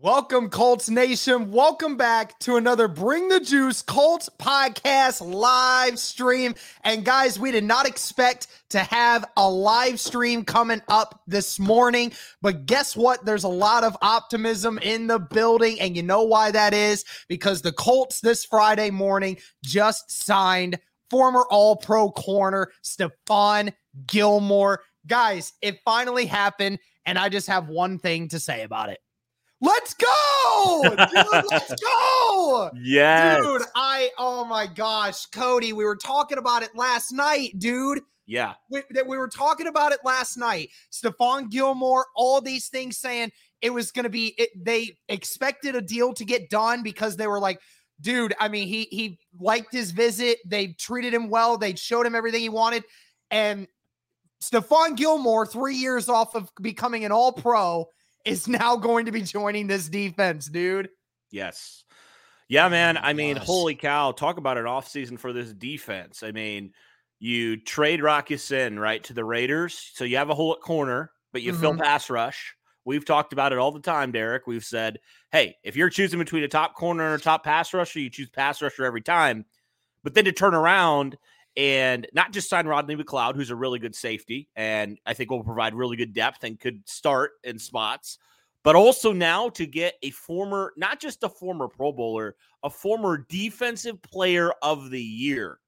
Welcome, Colts Nation. Welcome back to another Bring the Juice Colts podcast live stream. And guys, we did not expect to have a live stream coming up this morning. But guess what? There's a lot of optimism in the building. And you know why that is? Because the Colts this Friday morning just signed former All Pro corner Stephon Gilmore. Guys, it finally happened. And I just have one thing to say about it. Let's go, dude. let's go. Yes. Dude, I, oh my gosh, Cody, we were talking about it last night, dude. Yeah. We, that we were talking about it last night. Stephon Gilmore, all these things saying it was going to be, it, they expected a deal to get done because they were like, dude, I mean, he, he liked his visit. They treated him well. They showed him everything he wanted. And Stephon Gilmore, three years off of becoming an all pro, is now going to be joining this defense, dude. Yes. Yeah, man. I mean, Gosh. holy cow. Talk about an offseason for this defense. I mean, you trade Rock Ya-Sin, right, to the Raiders. So you have a hole at corner, but you fill Mhm. pass rush. We've talked about it all the time, Derek. We've said, hey, if you're choosing between a top corner and a top pass rusher, you choose pass rusher every time. But then to turn around and not just sign Rodney McLeod, who's a really good safety, and I think will provide really good depth and could start in spots, but also now to get a former, not just a former Pro Bowler, a former defensive player of the year.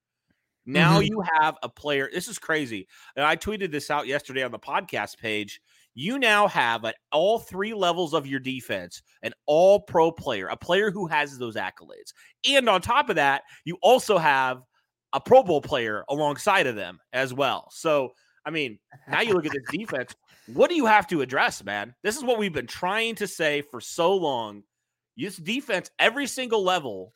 Now Mhm. you have a player. This is crazy. And I tweeted this out yesterday on the podcast page. You now have at all three levels of your defense an all pro player, a player who has those accolades. And on top of that, you also have a Pro Bowl player alongside of them as well. So, I mean, now you look at this defense. What do you have to address, man? This is what we've been trying to say for so long. This defense, every single level,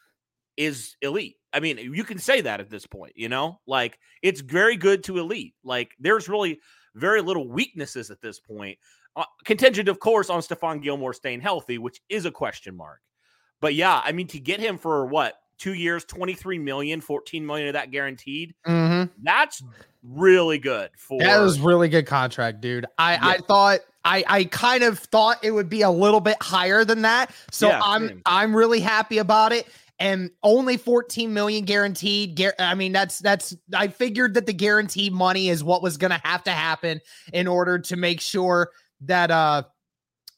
is elite. I mean, you can say that at this point, you know, like it's very good to elite. Like there's really very little weaknesses at this point. Uh, contingent, of course, on Stephon Gilmore staying healthy, which is a question mark. But yeah, I mean, to get him for what two years, 23 million, 14 million of that guaranteed, Mm-hmm. that's really good for That was really good contract, dude. I I thought I I kind of thought it would be a little bit higher than that. So Yeah, I'm same. I'm really happy about it. And only 14 million guaranteed. I mean, that's that's I figured that the guaranteed money is what was gonna have to happen in order to make sure that uh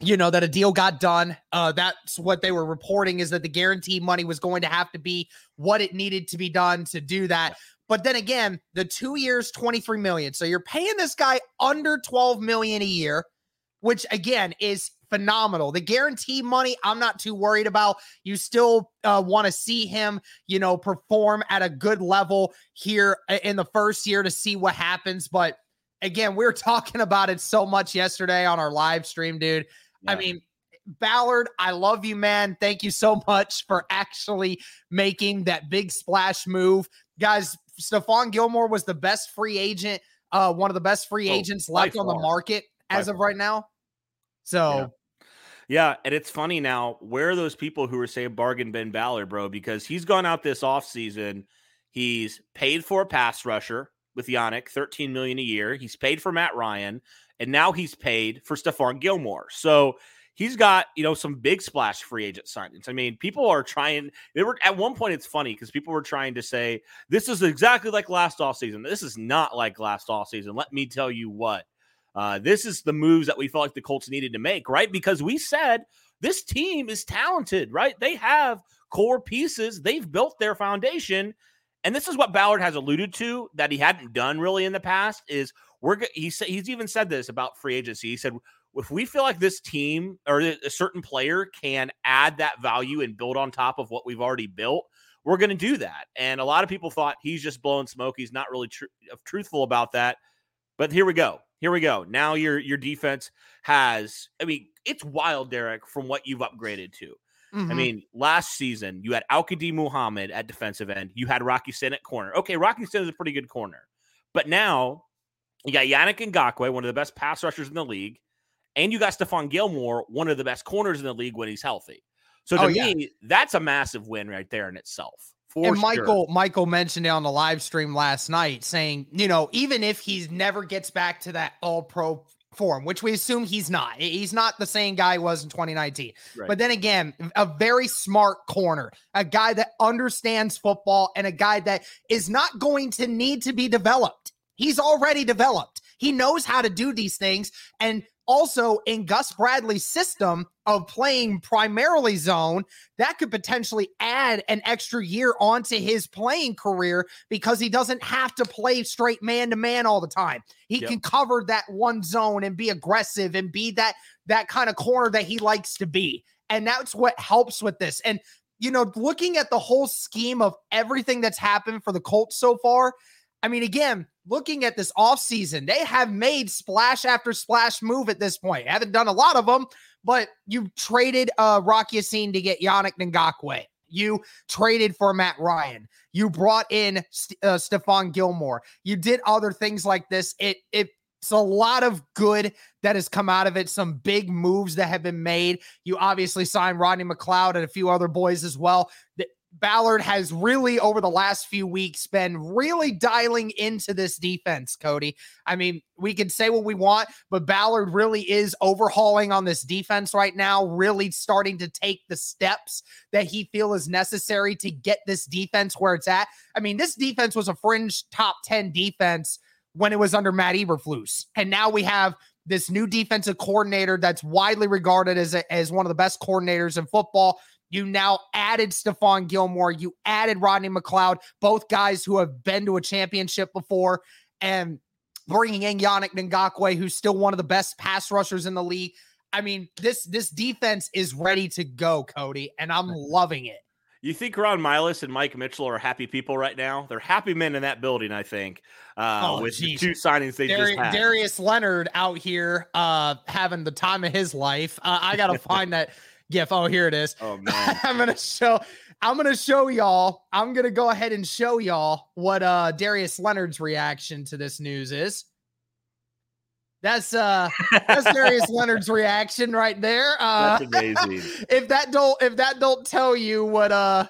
you know that a deal got done. Uh that's what they were reporting is that the guaranteed money was going to have to be what it needed to be done to do that. But then again, the two years, 23 million. So you're paying this guy under 12 million a year, which again is phenomenal. The guarantee money, I'm not too worried about. You still uh, want to see him, you know, perform at a good level here in the first year to see what happens. But again, we were talking about it so much yesterday on our live stream, dude. I mean, Ballard, I love you, man. Thank you so much for actually making that big splash move. Guys, Stephon Gilmore was the best free agent, uh, one of the best free Oh, agents by left on the market By as of far. right now. So Yeah, and it's funny now. Where are those people who are saying bargain Ben Ballard, bro? Because he's gone out this offseason. He's paid for a pass rusher with Yannick, 13 million a year. He's paid for Matt Ryan, and now he's paid for Stephon Gilmore. So he's got you know some big splash free agent signings. I mean, people are trying. They were at one point. It's funny because people were trying to say this is exactly like last off season. This is not like last off season. Let me tell you what. Uh, this is the moves that we felt like the Colts needed to make, right? Because we said this team is talented, right? They have core pieces. They've built their foundation. And this is what Ballard has alluded to that he hadn't done really in the past is we're he said he's even said this about free agency. He said if we feel like this team or a certain player can add that value and build on top of what we've already built, we're going to do that. And a lot of people thought he's just blowing smoke. He's not really tr- uh, truthful about that. But here we go. Here we go. Now your your defense has. I mean, it's wild, Derek, from what you've upgraded to. Mm-hmm. I mean, last season you had Al-Quadin Muhammad at defensive end. You had Rock Ya-Sin at corner. Okay, Rock Ya-Sin is a pretty good corner, but now you got Yannick Ngakoue, one of the best pass rushers in the league, and you got Stephon Gilmore, one of the best corners in the league when he's healthy. So to oh, me, that's a massive win right there in itself. and Michael, sure. Michael mentioned it on the live stream last night, saying, you know, even if he never gets back to that All Pro form, which we assume he's not. He's not the same guy he was in 2019. Right. But then again, a very smart corner, a guy that understands football, and a guy that is not going to need to be developed. He's already developed. He knows how to do these things. And also in Gus Bradley's system of playing primarily zone, that could potentially add an extra year onto his playing career because he doesn't have to play straight man to man all the time. He yep. can cover that one zone and be aggressive and be that that kind of corner that he likes to be. And that's what helps with this. And you know, looking at the whole scheme of everything that's happened for the Colts so far, I mean, again, looking at this offseason, they have made splash after splash move at this point. Haven't done a lot of them, but you traded uh, Rock Ya-Sin to get Yannick Ngakoue. You traded for Matt Ryan. You brought in St- uh, Stephon Gilmore. You did other things like this. It it it's a lot of good that has come out of it. Some big moves that have been made. You obviously signed Rodney McLeod and a few other boys as well. Ballard has really, over the last few weeks, been really dialing into this defense, Cody. I mean, we can say what we want, but Ballard really is overhauling on this defense right now, really starting to take the steps that he feel is necessary to get this defense where it's at. I mean, this defense was a fringe top 10 defense when it was under Matt Eberflus. And now we have this new defensive coordinator that's widely regarded as, a, as one of the best coordinators in football. You now added Stephon Gilmore. You added Rodney McLeod, both guys who have been to a championship before, and bringing in Yannick Ngakoue, who's still one of the best pass rushers in the league. I mean, this this defense is ready to go, Cody, and I'm loving it. You think Ron Milus and Mike Mitchell are happy people right now? They're happy men in that building, I think. Uh, oh, with geez. the two signings they Dar- just had. Darius Leonard out here uh, having the time of his life. Uh, I got to find that gif. Oh, here it is. Oh man. I'm gonna show I'm gonna show y'all. I'm gonna go ahead and show y'all what uh Darius Leonard's reaction to this news is. That's uh that's Darius Leonard's reaction right there. Uh that's amazing. if that don't if that don't tell you what uh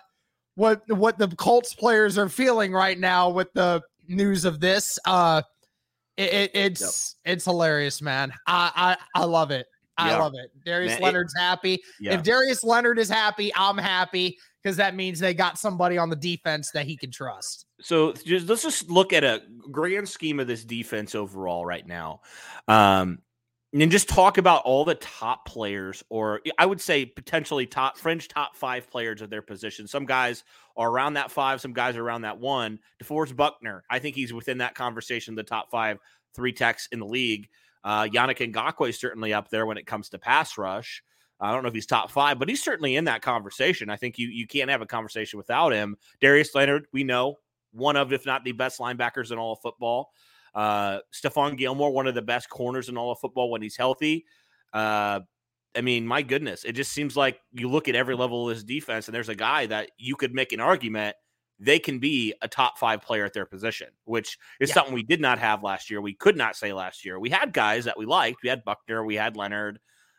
what what the Colts players are feeling right now with the news of this, uh it, it, it's yep. it's hilarious, man. I, I I love it. I yeah. love it. Darius Man, Leonard's it, happy. Yeah. If Darius Leonard is happy, I'm happy because that means they got somebody on the defense that he can trust. So just let's just look at a grand scheme of this defense overall right now. Um, and just talk about all the top players, or I would say potentially top fringe top five players of their position. Some guys are around that five, some guys are around that one. DeForest Buckner, I think he's within that conversation, the top five, three techs in the league. Uh, Yannick Ngakoue is certainly up there when it comes to pass rush. I don't know if he's top five, but he's certainly in that conversation. I think you you can't have a conversation without him. Darius Leonard, we know one of, if not the best linebackers in all of football. Uh, Stephon Gilmore, one of the best corners in all of football when he's healthy. Uh, I mean, my goodness, it just seems like you look at every level of this defense, and there's a guy that you could make an argument they can be a top five player at their position, which is yeah. something we did not have last year. We could not say last year. We had guys that we liked. We had Buckner, we had Leonard,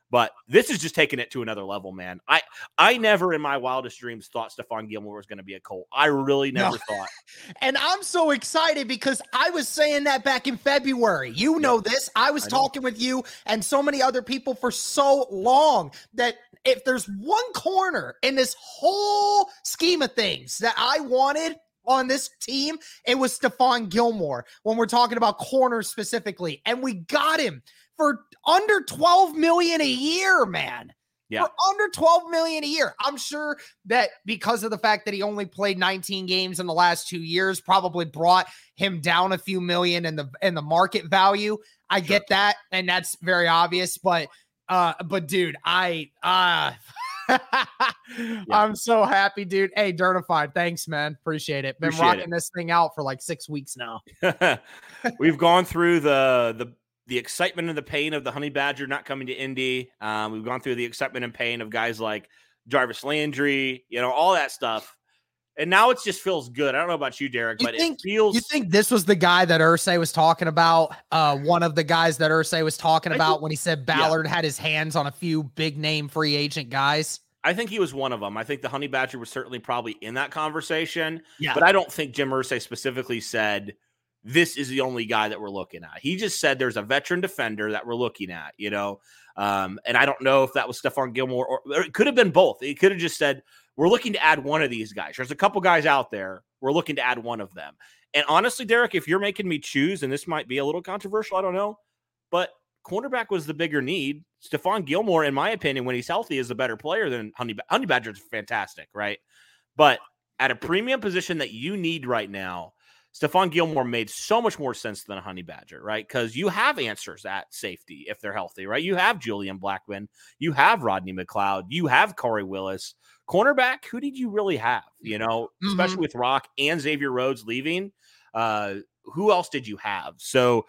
But this is just taking it to another level, man. I I never in my wildest dreams thought Stephon Gilmore was going to be a Colt. I really never no. thought. And I'm so excited because I was saying that back in February. You know this. I was I talking with you and so many other people for so long that if there's one corner in this whole scheme of things that I wanted on this team, it was Stephon Gilmore when we're talking about corners specifically. And we got him for under 12 million a year, man. Yeah. For under 12 million a year. I'm sure that because of the fact that he only played 19 games in the last 2 years probably brought him down a few million in the in the market value. I sure. get that and that's very obvious, but uh but dude, I uh yeah. I'm so happy, dude. Hey, Dernified, thanks, man. Appreciate it. Been Appreciate rocking it. this thing out for like six weeks now. We've gone through the the the excitement and the pain of the Honey Badger not coming to Indy. Um, we've gone through the excitement and pain of guys like Jarvis Landry, you know, all that stuff. And now it just feels good. I don't know about you, Derek, you but think, it feels. You think this was the guy that Irsay was talking about? Uh, one of the guys that Irsay was talking about think, when he said Ballard yeah. had his hands on a few big name free agent guys. I think he was one of them. I think the Honey Badger was certainly probably in that conversation. Yeah. But I don't think Jim Irsay specifically said this is the only guy that we're looking at. He just said there's a veteran defender that we're looking at, you know. Um, and I don't know if that was Stephon Gilmore or, or it could have been both. He could have just said, We're looking to add one of these guys. There's a couple guys out there. We're looking to add one of them. And honestly, Derek, if you're making me choose, and this might be a little controversial, I don't know, but cornerback was the bigger need. Stephon Gilmore, in my opinion, when he's healthy, is a better player than Honey, Honey Badger's fantastic, right? But at a premium position that you need right now, Stephon Gilmore made so much more sense than a Honey Badger, right? Because you have answers at safety if they're healthy, right? You have Julian Blackmon, you have Rodney McLeod, you have Khari Willis. Cornerback, who did you really have? You know, mm-hmm. especially with Rock and Xavier Rhodes leaving. Uh, who else did you have? So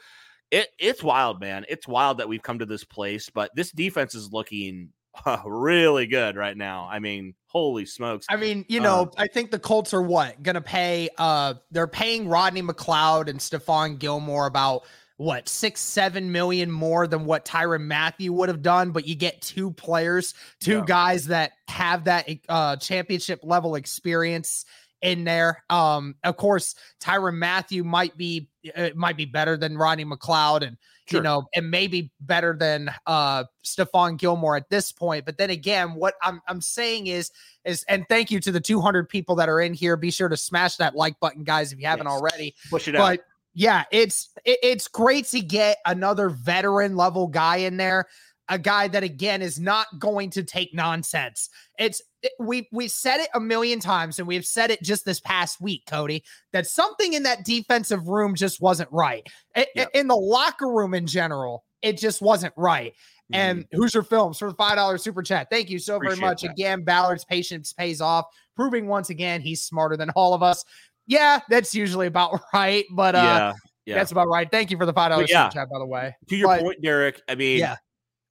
it it's wild, man. It's wild that we've come to this place, but this defense is looking really good right now. I mean, holy smokes. I mean, you know, um, I think the Colts are what going to pay uh they're paying Rodney McLeod and Stephon Gilmore about what six, seven million more than what Tyrann Mathieu would have done, but you get two players, two yeah. guys that have that uh championship level experience in there. Um, of course, Tyrann Mathieu might be it might be better than Rodney McLeod and sure. you know, and maybe better than uh Stephon Gilmore at this point. But then again, what I'm I'm saying is is and thank you to the 200 people that are in here. Be sure to smash that like button, guys, if you haven't yes. already. Push it but, out. Yeah, it's it, it's great to get another veteran level guy in there a guy that again is not going to take nonsense. It's it, we we said it a million times, and we've said it just this past week, Cody, that something in that defensive room just wasn't right. It, In the locker room in general, it just wasn't right. Mm-hmm. And Hoosier Films for the five dollars super chat. Thank you so Appreciate very much. That. Again, Ballard's patience pays off, proving once again he's smarter than all of us. Yeah, that's usually about right, but uh, yeah. Yeah. That's about right. Thank you for the five dollars yeah. chat, by the way. To your but, point, Derek. I mean, yeah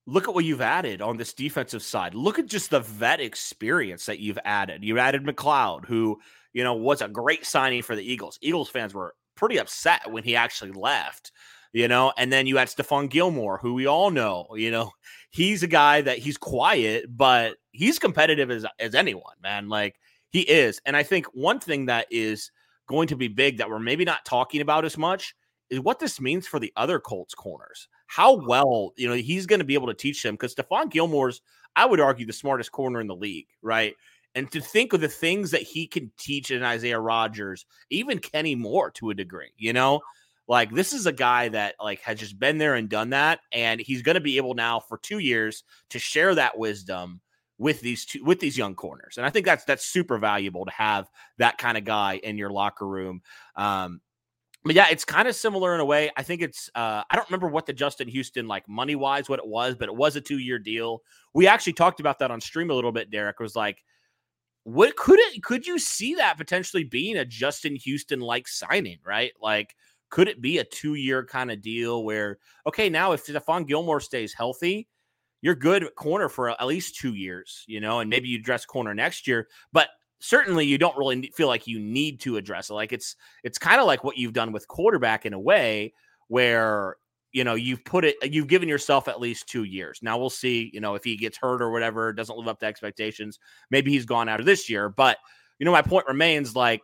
look at what you've added on this defensive side. Look at just the vet experience that you've added. You added McLeod, who, you know, was a great signing for the Eagles. Eagles fans were pretty upset when he actually left, you know, and then you had Stephon Gilmore, who we all know, you know, he's a guy that he's quiet, but he's competitive as, as anyone, man. Like he is. And I think one thing that is going to be big that we're maybe not talking about as much is what this means for the other Colts corners how well you know he's going to be able to teach them because Stephon Gilmore's, I would argue, the smartest corner in the league, right? And to think of the things that he can teach in Isaiah Rodgers, even Kenny Moore to a degree, you know, like this is a guy that like has just been there and done that, and he's going to be able now for two years to share that wisdom with these two with these young corners and i think that's that's super valuable to have that kind of guy in your locker room um but yeah, it's kind of similar in a way. I think it's uh, I don't remember what the Justin Houston like money wise what it was, but it was a two year deal. We actually talked about that on stream a little bit. Derek was like, what could it could you see that potentially being a Justin Houston like signing, right? Like, could it be a two year kind of deal where okay, now if Stephon Gilmore stays healthy, you're good corner for at least two years, you know, and maybe you dress corner next year. But certainly you don't really feel like you need to address it. Like it's it's kind of like what you've done with quarterback in a way where you know, you've put it, you've given yourself at least two years. Now we'll see, you know, if he gets hurt or whatever, doesn't live up to expectations, maybe he's gone out of this year. But, you know, my point remains like,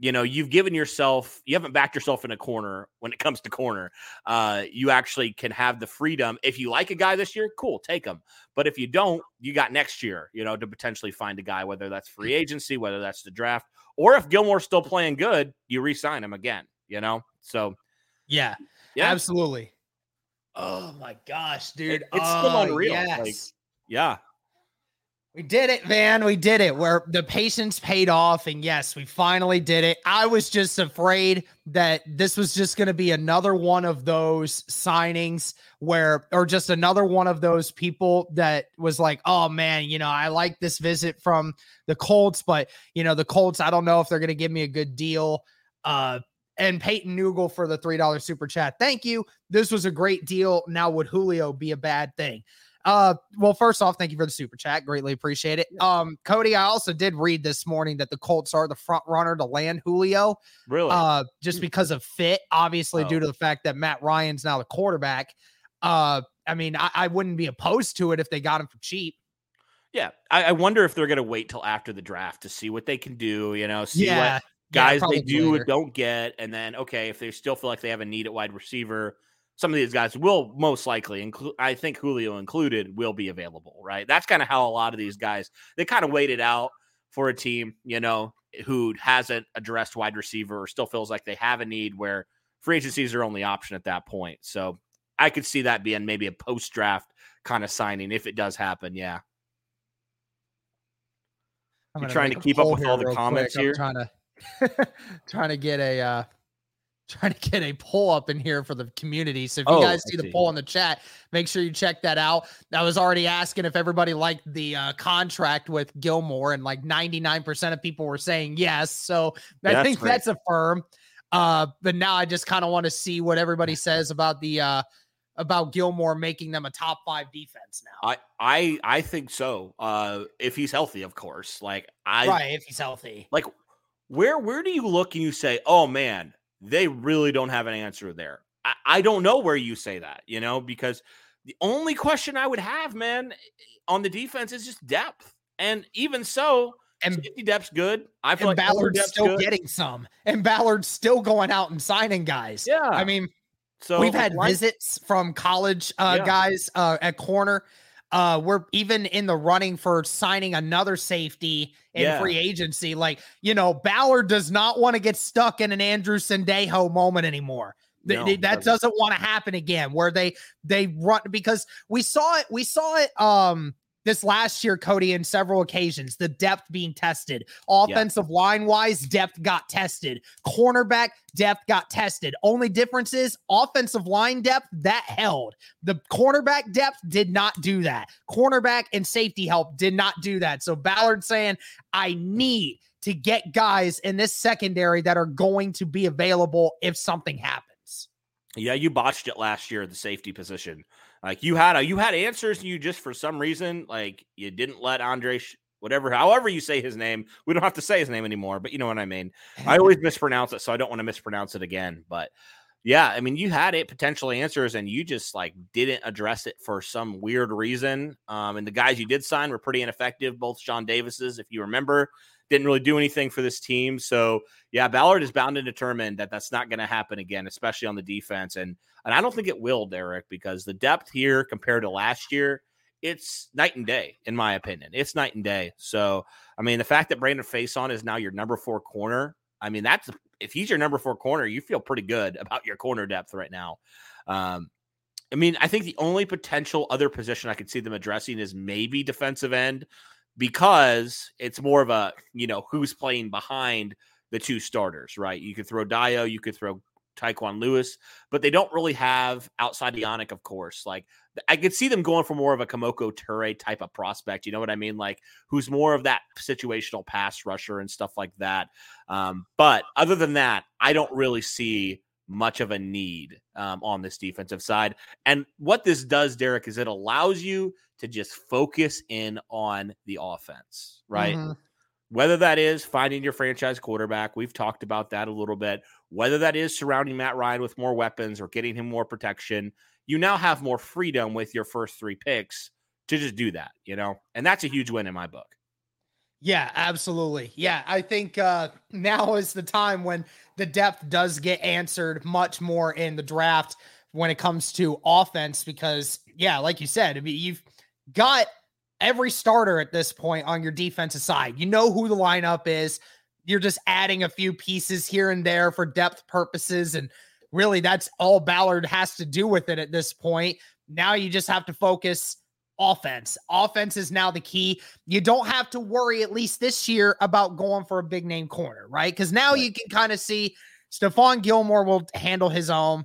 you know, you've given yourself, you haven't backed yourself in a corner when it comes to corner. Uh, you actually can have the freedom. If you like a guy this year, cool, take him. But if you don't, you got next year, you know, to potentially find a guy, whether that's free agency, whether that's the draft, or if Gilmore's still playing good, you re sign him again, you know? So, yeah, yeah, absolutely. Oh my gosh, dude. It, it's oh, still unreal. Yes. Like, yeah. We did it, man. We did it. Where the patience paid off. And yes, we finally did it. I was just afraid that this was just going to be another one of those signings where, or just another one of those people that was like, oh man, you know, I like this visit from the Colts, but, you know, the Colts, I don't know if they're going to give me a good deal. Uh, and Peyton Newgle for the $3 super chat. Thank you. This was a great deal. Now, would Julio be a bad thing? Uh, well, first off, thank you for the super chat. Greatly appreciate it. Um, Cody, I also did read this morning that the Colts are the front runner to land Julio. Really? Uh, just Hmm. because of fit, obviously, Oh. due to the fact that Matt Ryan's now the quarterback. Uh, I mean, I, I wouldn't be opposed to it if they got him for cheap. Yeah. I, I wonder if they're going to wait till after the draft to see what they can do, you know, see what guys probably they do later. don't get. And then, okay, if they still feel like they have a need at wide receiver, some of these guys will most likely, include, I think Julio included, will be available, right? That's kind of how a lot of these guys, they kind of waited out for a team, you know, who hasn't addressed wide receiver or still feels like they have a need where free agency is their only option at that point. So I could see that being maybe a post draft kind of signing if it does happen. Yeah. I'm trying to keep up with all the comments quick. I'm trying to trying to get a uh trying to get a poll up in here for the community. So if you Oh, guys I see the see. poll in the chat, make sure you check that out. I was already asking if everybody liked the uh, contract with Gilmore, and like 99% of people were saying yes. So I that's think great. that's a firm. Uh, but now I just kind of want to see what everybody says about the uh about Gilmore making them a top five defense now. I I I think so. Uh if he's healthy, of course. Like I right, if he's healthy. like where where do you look and you say, "Oh man, they really don't have an answer there." I, I don't know where you say that, you know, because the only question I would have, man, on the defense is just depth. And even so, And safety depth's good. I feel and like Ballard's still good. getting some, and Ballard's still going out and signing guys. Yeah. I mean, so we've had visits from college uh, Yeah. guys uh, at corner. Uh, we're even in the running for signing another safety in Yeah. free agency. Like, you know, Ballard does not want to get stuck in an Andrew Sendejo moment anymore. No, th- that doesn't. doesn't want to happen again where they they run because we saw it we saw it um this last year cody in several occasions the depth being tested. Offensive line wise depth got tested. Cornerback depth got tested. Only difference is offensive line depth that held. The cornerback depth did not do that. Cornerback and safety help did not do that. So ballard saying i need to get guys in this secondary that are going to be available if something happens. Yeah, you botched it last year the safety position. Like you had a, you had answers, you just for some reason like you didn't let Andre, Sh- whatever, however you say his name. We don't have to say his name anymore, but you know what I mean. I always mispronounce it, so I don't want to mispronounce it again. But yeah, I mean, you had it potential answers, and you just like didn't address it for some weird reason. Um, and the guys you did sign were pretty ineffective. Both Sean Davis's, if you remember, didn't really do anything for this team. So yeah, Ballard is bound and determined that that's not going to happen again, especially on the defense. And and I don't think it will, Derek, because the depth here compared to last year, it's night and day, in my opinion. It's night and day. So I mean, the fact that Brandon Facyson is now your number four corner, I mean, that's if he's your number four corner, you feel pretty good about your corner depth right now. Um, I mean, I think the only potential other position I could see them addressing is maybe defensive end because it's more of a, you know, who's playing behind the two starters, right? You could throw Dio, you could throw Tyquan Lewis, but they don't really have outside Yannick, of course. Like I could see them going for more of a Kemoko Turay type of prospect. You know what I mean? Like who's more of that situational pass rusher and stuff like that. Um, but other than that, I don't really see much of a need um, on this defensive side. And what this does, Derek, is it allows you to just focus in on the offense, right? Mhm. Whether that is finding your franchise quarterback, we've talked about that a little bit. Whether that is surrounding Matt Ryan with more weapons or getting him more protection, you now have more freedom with your first three picks to just do that, you know? And that's a huge win in my book. Yeah, absolutely. Yeah, I think uh, now is the time when the depth does get answered much more in the draft when it comes to offense because, yeah, like you said, I mean, you've got every starter at this point on your defensive side. You know who the lineup is. You're just adding a few pieces here and there for depth purposes. And really, that's all Ballard has to do with it at this point. Now you just have to focus offense. Offense is now the key. You don't have to worry, at least this year, about going for a big name corner, right? Because now right. you can kind of see Stephon Gilmore will handle his own,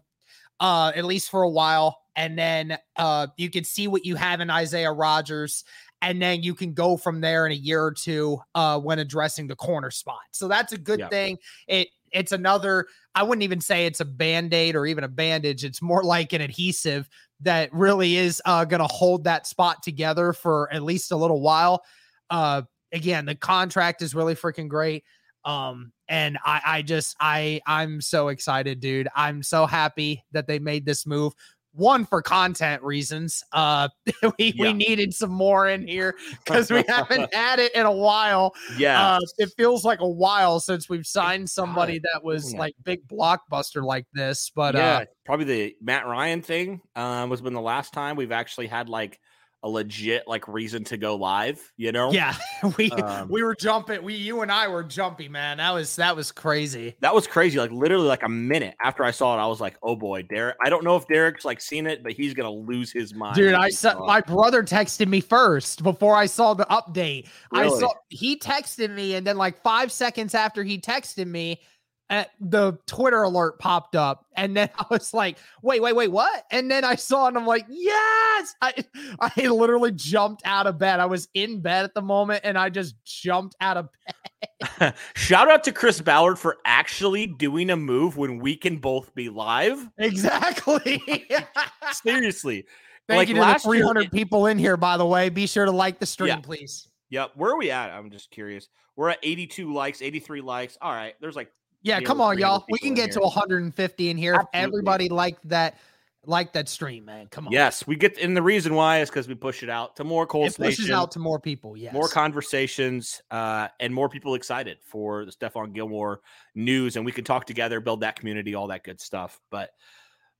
uh, at least for a while. And then uh, you can see what you have in Isaiah Rodgers and then you can go from there in a year or two uh, when addressing the corner spot. So that's a good thing. It it's another. I wouldn't even say it's a band aid or even a bandage. It's more like an adhesive that really is uh, going to hold that spot together for at least a little while. Uh, again, the contract is really freaking great. Um, and I, I just, I, I'm so excited, dude. I'm so happy that they made this move one for content reasons. Uh, we, yeah. we needed some more in here because we haven't had it in a while. Yeah, uh, it feels like a while since we've signed somebody that was yeah. like big blockbuster like this. But yeah, uh, probably the Matt Ryan thing um, was been the last time we've actually had like a legit like reason to go live, you know? Yeah. We um, we were jumping. We you and I were jumpy, man. That was that was crazy. That was crazy. Like literally like a minute after I saw it, I was like, oh boy, Derek. I don't know if Derek's like seen it, but he's gonna lose his mind. Dude, I saw my brother texted me first before I saw the update. Really? I saw he texted me, and then like five seconds after he texted me, Eh, the Twitter alert popped up, and then I was like, "Wait, wait, wait, what?" And then I saw and I'm like, "Yes!" I I literally jumped out of bed. I was in bed at the moment, and I just jumped out of bed. Shout out to Chris Ballard for actually doing a move when we can both be live. Exactly. Seriously. Thank like you to the 300 year, people in here, by the way. Be sure to like the stream, yeah. please. Yep. Where are we at? I'm just curious. We're at 82 likes, 83 likes. All right. There's like yeah, come on, y'all. We can get to 150 in here. Absolutely. Everybody liked that like that stream, man. Come on. Yes, we get and the reason why is because we push it out to more Colts. It pushes Nation, out to more people. Yes, more conversations, uh, and more people excited for the Stephon Gilmore news, and we can talk together, build that community, all that good stuff. But,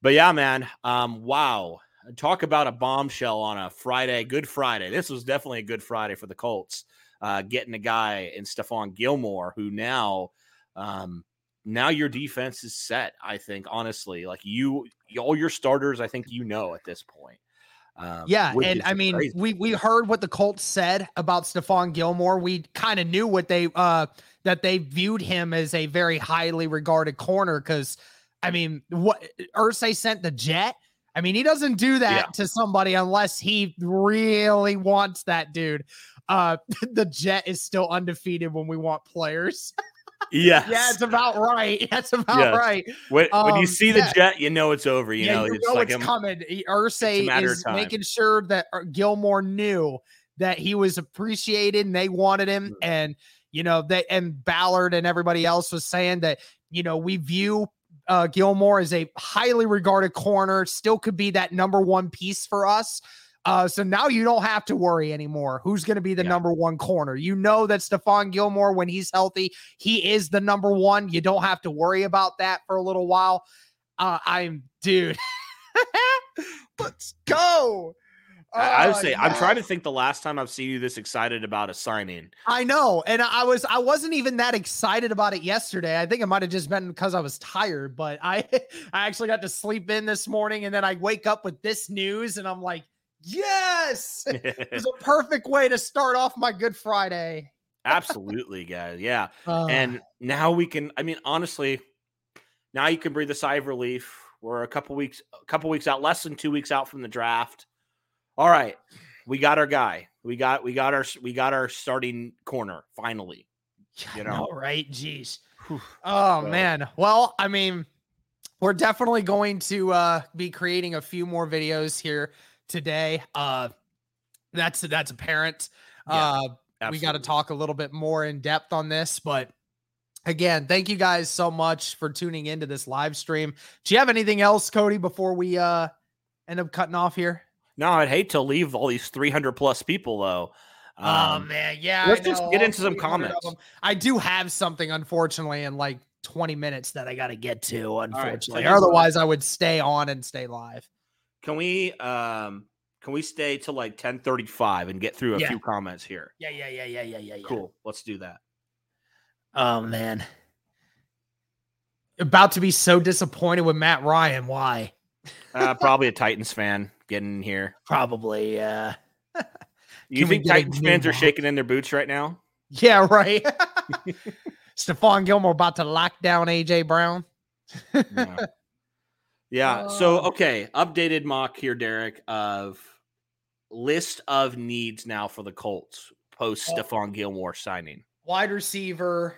but yeah, man. Um, wow. Talk about a bombshell on a Friday, Good Friday. This was definitely a good Friday for the Colts. Uh, getting a guy in Stephon Gilmore who now um, now your defense is set. I think honestly, like you, all your starters, I think you know at this point. Um, yeah, and I mean, crazy. we we heard what the Colts said about Stephon Gilmore. We kind of knew what they uh that they viewed him as a very highly regarded corner because I mean, what Irsay sent the jet. I mean, he doesn't do that yeah. to somebody unless he really wants that dude. Uh, the jet is still undefeated when we want players. Yeah, yeah, it's about right. That's about yes. right. When, um, when, you um, see the yeah. jet, you know it's over. You yeah, know, you it's know like it's a, coming. Irsay is making sure that uh, Gilmore knew that he was appreciated and they wanted him, mm-hmm. and you know they and Ballard and everybody else was saying that you know we view uh, Gilmore as a highly regarded corner, still could be that number one piece for us. Uh, so now you don't have to worry anymore. Who's going to be the yeah. number one corner? You know that Stephon Gilmore, when he's healthy, he is the number one. You don't have to worry about that for a little while. Uh, I'm, dude. Let's go. I would say yeah. I'm trying to think the last time I've seen you this excited about a signing. I know, and I was I wasn't even that excited about it yesterday. I think it might have just been because I was tired, but I I actually got to sleep in this morning, and then I wake up with this news, and I'm like, Yes. it was a perfect way to start off my Good Friday. Absolutely, guys. Yeah. Uh, and now we can, I mean, honestly, now you can breathe a sigh of relief. We're a couple weeks, a couple weeks out, less than two weeks out from the draft. All right. We got our guy. We got we got our we got our starting corner finally. You know, know right? Jeez. Oh so. man. Well, I mean, we're definitely going to uh be creating a few more videos here today. Uh, that's that's apparent. Yeah, uh, we got to talk a little bit more in depth on this. But again, thank you guys so much for tuning into this live stream. Do you have anything else, Cody, before we uh end up cutting off here? No, I'd hate to leave all these 300 plus people though. Oh, um, oh man, yeah. Let's just get into some comments. I do have something, unfortunately, in like 20 minutes that I got to get to. Unfortunately, right, otherwise I would stay on and stay live. Can we um can we stay till like 10:35 and get through a yeah. few comments here? Yeah, yeah, yeah, yeah, yeah, yeah. Cool. Let's do that. Oh man. About to be so disappointed with Matt Ryan. Why? uh, probably a Titans fan getting here. Probably, yeah. you think Titans fans are shaking in their boots right now? Yeah, right. Stephon Gilmore about to lock down AJ Brown. Yeah. yeah. So oh. okay, updated mock here, Derek, of list of needs now for the Colts post oh. Stephon Gilmore signing. Wide receiver,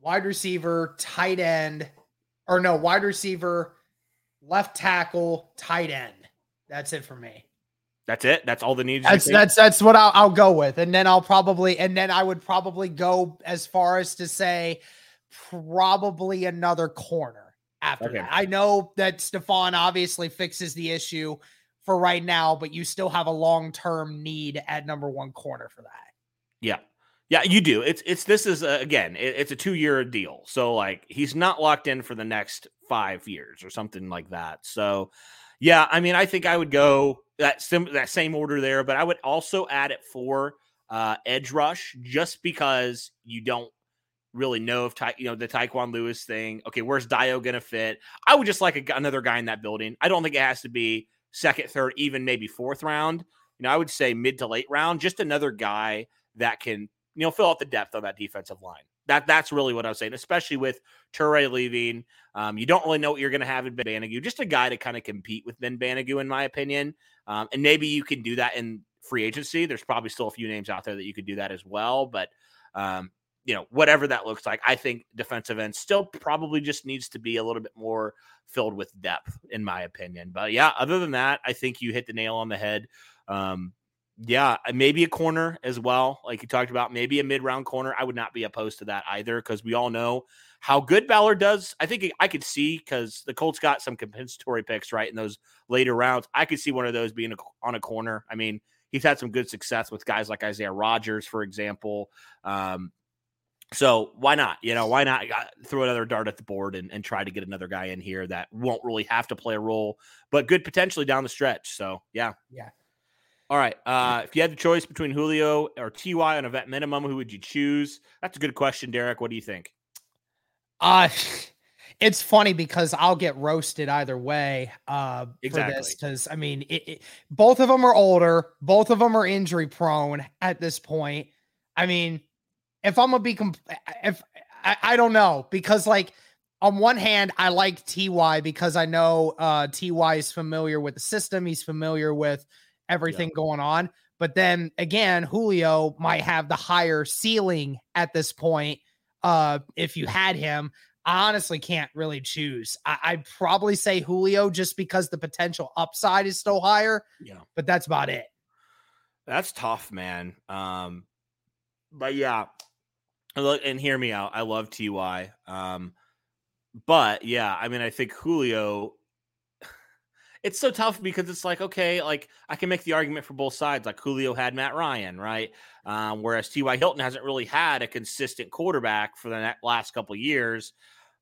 wide receiver, tight end, or no, wide receiver, left tackle, tight end. That's it for me. That's it. That's all the needs. That's that's that's what I'll, I'll go with, and then I'll probably and then I would probably go as far as to say probably another corner after okay. that. I know that Stephon obviously fixes the issue for right now, but you still have a long term need at number one corner for that. Yeah. Yeah, you do. It's it's this is a, again, it, it's a two year deal. So like he's not locked in for the next five years or something like that. So yeah, I mean, I think I would go that sim- that same order there, but I would also add it for uh, edge rush just because you don't really know if Ty, you know the Tyquan Lewis thing. Okay, where's Dio gonna fit? I would just like a, another guy in that building. I don't think it has to be second, third, even maybe fourth round. You know, I would say mid to late round, just another guy that can you know fill out the depth of that defensive line. That that's really what I was saying, especially with Turay leaving. Um, you don't really know what you're going to have in Ben Banogu. Just a guy to kind of compete with Ben Banogu, in my opinion. Um, and maybe you can do that in free agency. There's probably still a few names out there that you could do that as well. But um, you know, whatever that looks like, I think defensive end still probably just needs to be a little bit more filled with depth, in my opinion. But yeah, other than that, I think you hit the nail on the head. Um, yeah, maybe a corner as well, like you talked about, maybe a mid round corner. I would not be opposed to that either because we all know how good Ballard does. I think I could see because the Colts got some compensatory picks right in those later rounds. I could see one of those being a, on a corner. I mean, he's had some good success with guys like Isaiah Rodgers, for example. Um, so why not? You know, why not uh, throw another dart at the board and, and try to get another guy in here that won't really have to play a role, but good potentially down the stretch. So yeah, yeah. All right. Uh, if you had the choice between Julio or Ty on a vet minimum, who would you choose? That's a good question, Derek. What do you think? Uh it's funny because I'll get roasted either way uh, exactly. for this because I mean, it, it, both of them are older, both of them are injury prone at this point. I mean, if I'm gonna be, if I, I don't know because like on one hand, I like Ty because I know uh, Ty is familiar with the system, he's familiar with everything yeah. going on. But then again, Julio might have the higher ceiling at this point. Uh, if you had him, I honestly can't really choose. I, would probably say Julio just because the potential upside is still higher. Yeah, but that's about it. That's tough, man. Um, but yeah, and hear me out. I love Ty. Um, but yeah, I mean, I think Julio it's so tough because it's like okay, like I can make the argument for both sides. Like Julio had Matt Ryan, right? Um, whereas T.Y. Hilton hasn't really had a consistent quarterback for the last couple years.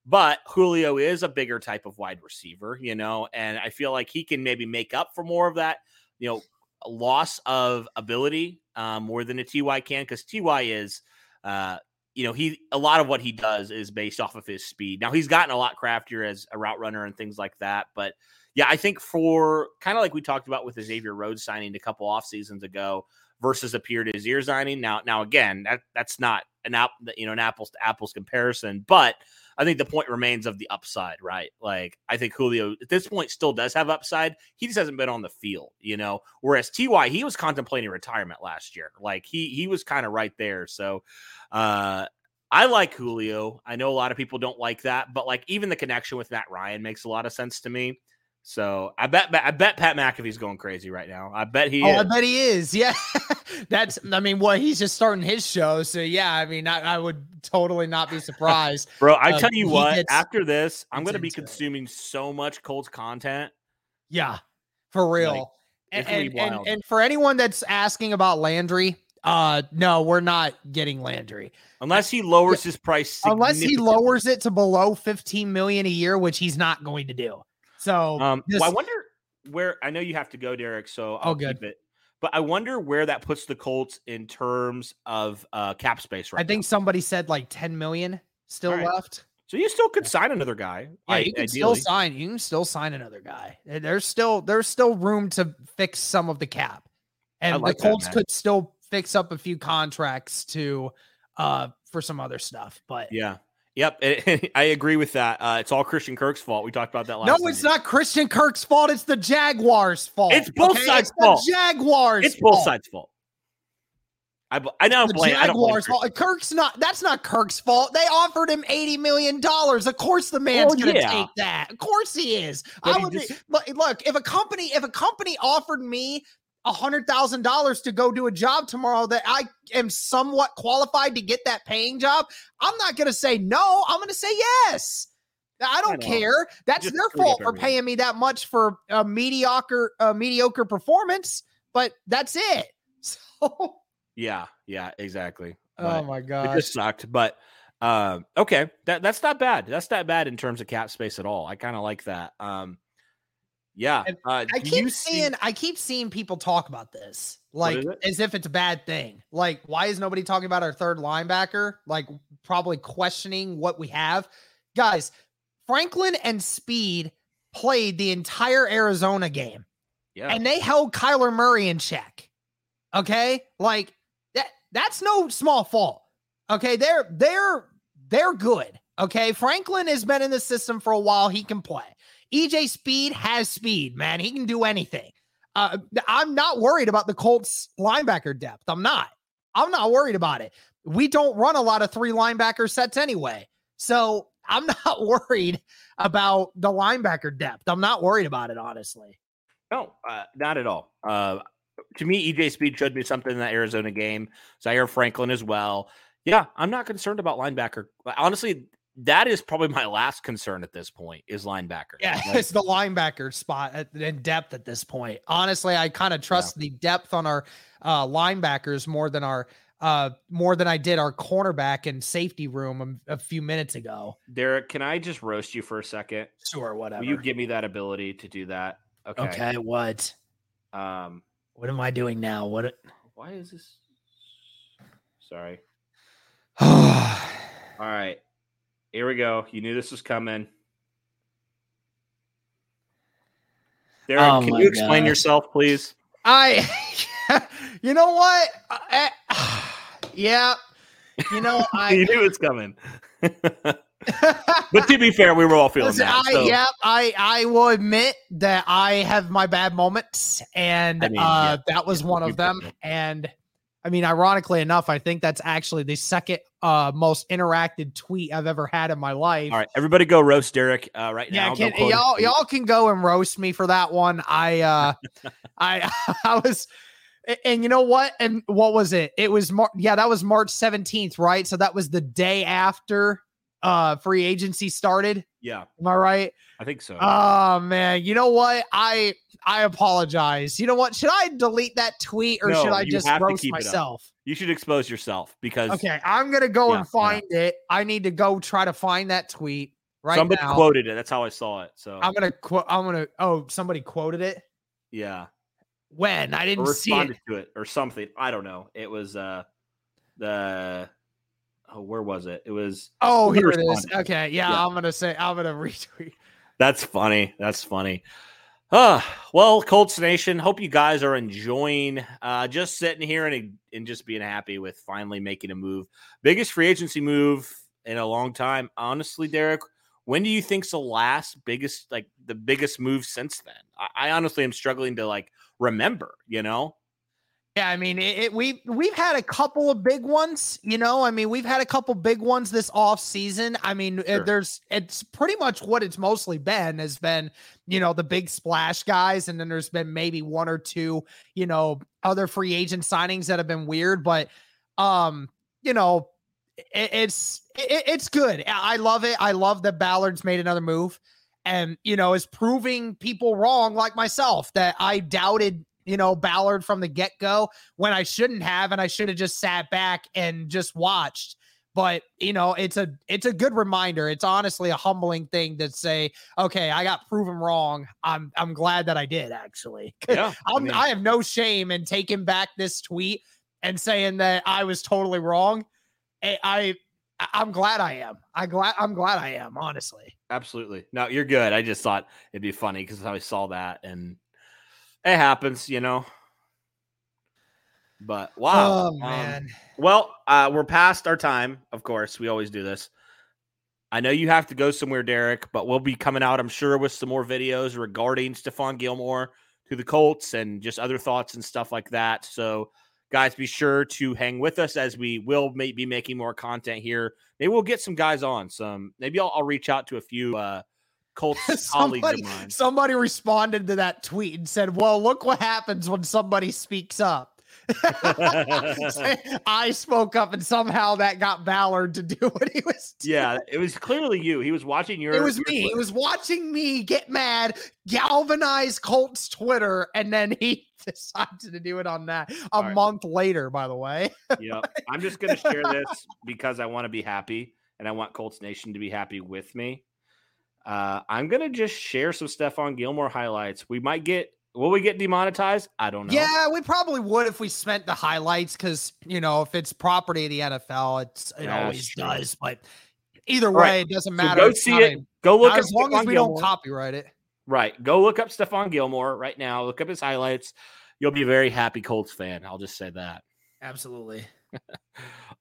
But Julio is a bigger type of wide receiver, you know, and I feel like he can maybe make up for more of that, you know, loss of ability um, more than a Ty can because Ty is, uh, you know, he a lot of what he does is based off of his speed. Now he's gotten a lot craftier as a route runner and things like that, but yeah, I think for kind of like we talked about with the Xavier Rhodes signing a couple off seasons ago versus a Pierre Desir signing. Now, now again, that that's not an app, you know, an apples to apples comparison, but I think the point remains of the upside, right? Like I think Julio at this point still does have upside. He just hasn't been on the field, you know. Whereas Ty, he was contemplating retirement last year. Like he he was kind of right there. So uh I like Julio. I know a lot of people don't like that, but like even the connection with Matt Ryan makes a lot of sense to me. So I bet I bet Pat McAfee's going crazy right now. I bet he oh, is. I bet he is. Yeah. That's I mean, well, he's just starting his show. So yeah, I mean, I, I would totally not be surprised. Bro, I uh, tell you what, gets- after this, I'm gonna be into it. consuming so much Colts content. Yeah, for real. and, gonna be and, and, and for anyone that's asking about Landry, uh, no, we're not getting Landry Unless he lowers his price unless he lowers it to below 15 million a year, which he's not going to do. So, Um, this- well, I wonder where I know you have to go, Derek. So I'll Oh, good. keep it. But I wonder where that puts the Colts in terms of uh, cap space right I think somebody said like 10 million still right. left. So you still could sign another guy. Yeah, I- you can ideally. still sign. You can still sign another guy. There's still there's still room to fix some of the cap, and like the Colts man. could still fix up a few contracts to uh for some other stuff. But Yeah. Yep. I agree with that. Uh, it's all Christian Kirk's fault. We talked about that last no, it's not Christian Kirk's fault. It's the Jaguars' fault. It's both sides' It's the fault. Jaguars. It's both fault. sides' fault. I, I don't The blame. I don't blame Jaguars' fault. Kirk's not. That's not Kirk's fault. They offered him eighty million dollars. Of course, the man's Well, gonna yeah. take that. Of course, he is. But I he would be, just- look, look. If a company, if a company offered me a hundred thousand dollars to go do a job tomorrow that I am somewhat qualified to get that paying job, I'm not gonna say no. I'm gonna say yes. I don't know. care. That's Just their fault for paying me that much for a mediocre, a mediocre performance. But that's it. So, Yeah. Yeah. Exactly. oh But my it gosh. just sucked. But um, okay, that that's not bad. That's not bad in terms of cap space at all. I kind of like that. Um, yeah. Uh, I keep you see- seeing I keep seeing people talk about this like as if it's a bad thing. Like, why is nobody talking about our third linebacker? Like, probably questioning what we have. Guys, Franklin and Speed played the entire Arizona game Yeah. and they held Kyler Murray in check. Okay? Like that that's no small fault. Okay? They're they're they're good. Okay? Franklin has been in the system for a while. He can play. EJ Speed has speed, man. He can do anything. Uh, I'm not worried about the Colts linebacker depth. I'm not. I'm not worried about it. We don't run a lot of three linebacker sets anyway. So I'm not worried about the linebacker depth. I'm not worried about it, honestly. No, uh, not at all. Uh, to me, EJ Speed showed me something in that Arizona game. Zaire Franklin as well. Yeah, I'm not concerned about linebacker. Honestly, that is probably my last concern at this point is linebacker. Yeah, Like, it's the linebacker spot at, in depth at this point. Honestly, I kind of trust the depth on our uh, linebackers more than our uh, more than I did our cornerback and safety room a, a few minutes ago. Derek, can I just roast you for a second? Sure, whatever. Will you give me that ability to do that? Okay. okay, what? Um, What am I doing now? What? why is this? Sorry. All right. Here we go. You knew this was coming. Darren, Oh can you explain gosh. yourself, please? I, you know what? I- yeah, you know I. you knew it's coming. but to be fair, we were all feeling Listen, that. I, so- yeah, I I will admit that I have my bad moments, and I mean, uh, yeah, that was yeah, one of them. And I mean, ironically enough, I think that's actually the second uh, most interacted tweet I've ever had in my life. All right, everybody, go roast Derek uh, right Yeah, now. can, Go quote his y'all y'all can go and roast me for that one. I uh I I was and you know what? And what was it? It was Mar- yeah, that was March 17th, right? So that was the day after uh free agency started. Yeah, Am I right? I think so. Oh man, you know what? I I apologize. You know what? Should I delete that tweet or No, should I just roast keep it up. myself? you should expose yourself because Okay, I'm gonna go Yeah, and yeah. find it. I need to go try to find that tweet right somebody now. quoted it. That's how I saw it. So I'm gonna quote. I'm gonna. Oh, somebody quoted it. yeah, When I didn't see it. to it or something. I don't know. It was uh the oh, where was it? It was Oh, here it is. Okay, yeah, Yeah. I'm gonna say. I'm gonna retweet. That's funny. That's funny. Uh, well, Colts Nation, hope you guys are enjoying uh just sitting here and and just being happy with finally making a move. Biggest free agency move in a long time. Honestly, Derek, when do you think's the last biggest like the biggest move since then? I, I honestly am struggling to like remember, you know? Yeah, I mean, it, it, we've we've had a couple of big ones. You know, I mean, we've had a couple big ones this off season. I mean, sure. there's it's pretty much what it's mostly been has been, you know, the big splash guys, and then there's been maybe one or two, you know, other free agent signings that have been weird. But, um, you know, it, it's it, it's good. I love it. I love that Ballard's made another move and you know is proving people wrong like myself that I doubted you know, Ballard from the get go when I shouldn't have, and I should have just sat back and just watched. But you know, it's a it's a good reminder. It's honestly a humbling thing to say, okay, I got proven wrong. I'm I'm glad that I did actually. Yeah, I, mean, I have no shame in taking back this tweet and saying that I was totally wrong. I, I I'm glad I am. I glad I'm glad I am, honestly. Absolutely. No, you're good. I just thought it'd be funny because I saw that and it happens, you know. But wow, oh, um, man. Um, well, uh, we're past our time. Of course, we always do this. I know you have to go somewhere, Derek, but we'll be coming out, I'm sure, with some more videos regarding Stephon Gilmore to the Colts and just other thoughts and stuff like that. So, guys, be sure to hang with us as we will may- be making more content here. Maybe we'll get some guys on. Some maybe I'll, I'll reach out to a few uh, Colts somebody, colleagues of mine. Somebody responded to that tweet and said, "Well, look what happens when somebody speaks up." I spoke up, and somehow that got Ballard to do what he was. Doing. Yeah, it was clearly you. He was watching your. It was me. He was watching me get mad, galvanize Colts Twitter, and then he decided to do it on that a All month later. By the way. yep, I'm just going to share this because I want to be happy, and I want Colts Nation to be happy with me. Uh, I'm gonna just share some Stephon Gilmore highlights. We might get will we get demonetized? I don't know. Yeah, we probably would if we spent the highlights because you know if it's property of the NFL, it's it yeah, always does. But either way, right. it doesn't matter. So go see it. Go look as long Stephon as we Gilmore. don't copyright it. Right. Go look up Stephon Gilmore right now. Look up his highlights. You'll be a very happy Colts fan. I'll just say that. Absolutely.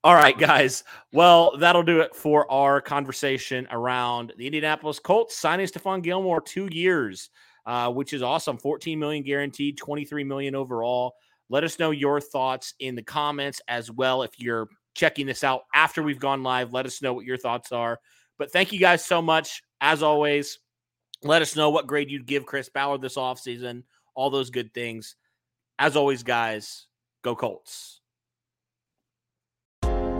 All right, guys. Well, that'll do it for our conversation around the Indianapolis Colts signing Stephon Gilmore two years, uh, which is awesome. 14 million guaranteed, 23 million overall. Let us know your thoughts in the comments as well. If you're checking this out after we've gone live, let us know what your thoughts are. But thank you guys so much. As always, let us know what grade you'd give Chris Ballard this offseason, all those good things. As always, guys, go Colts.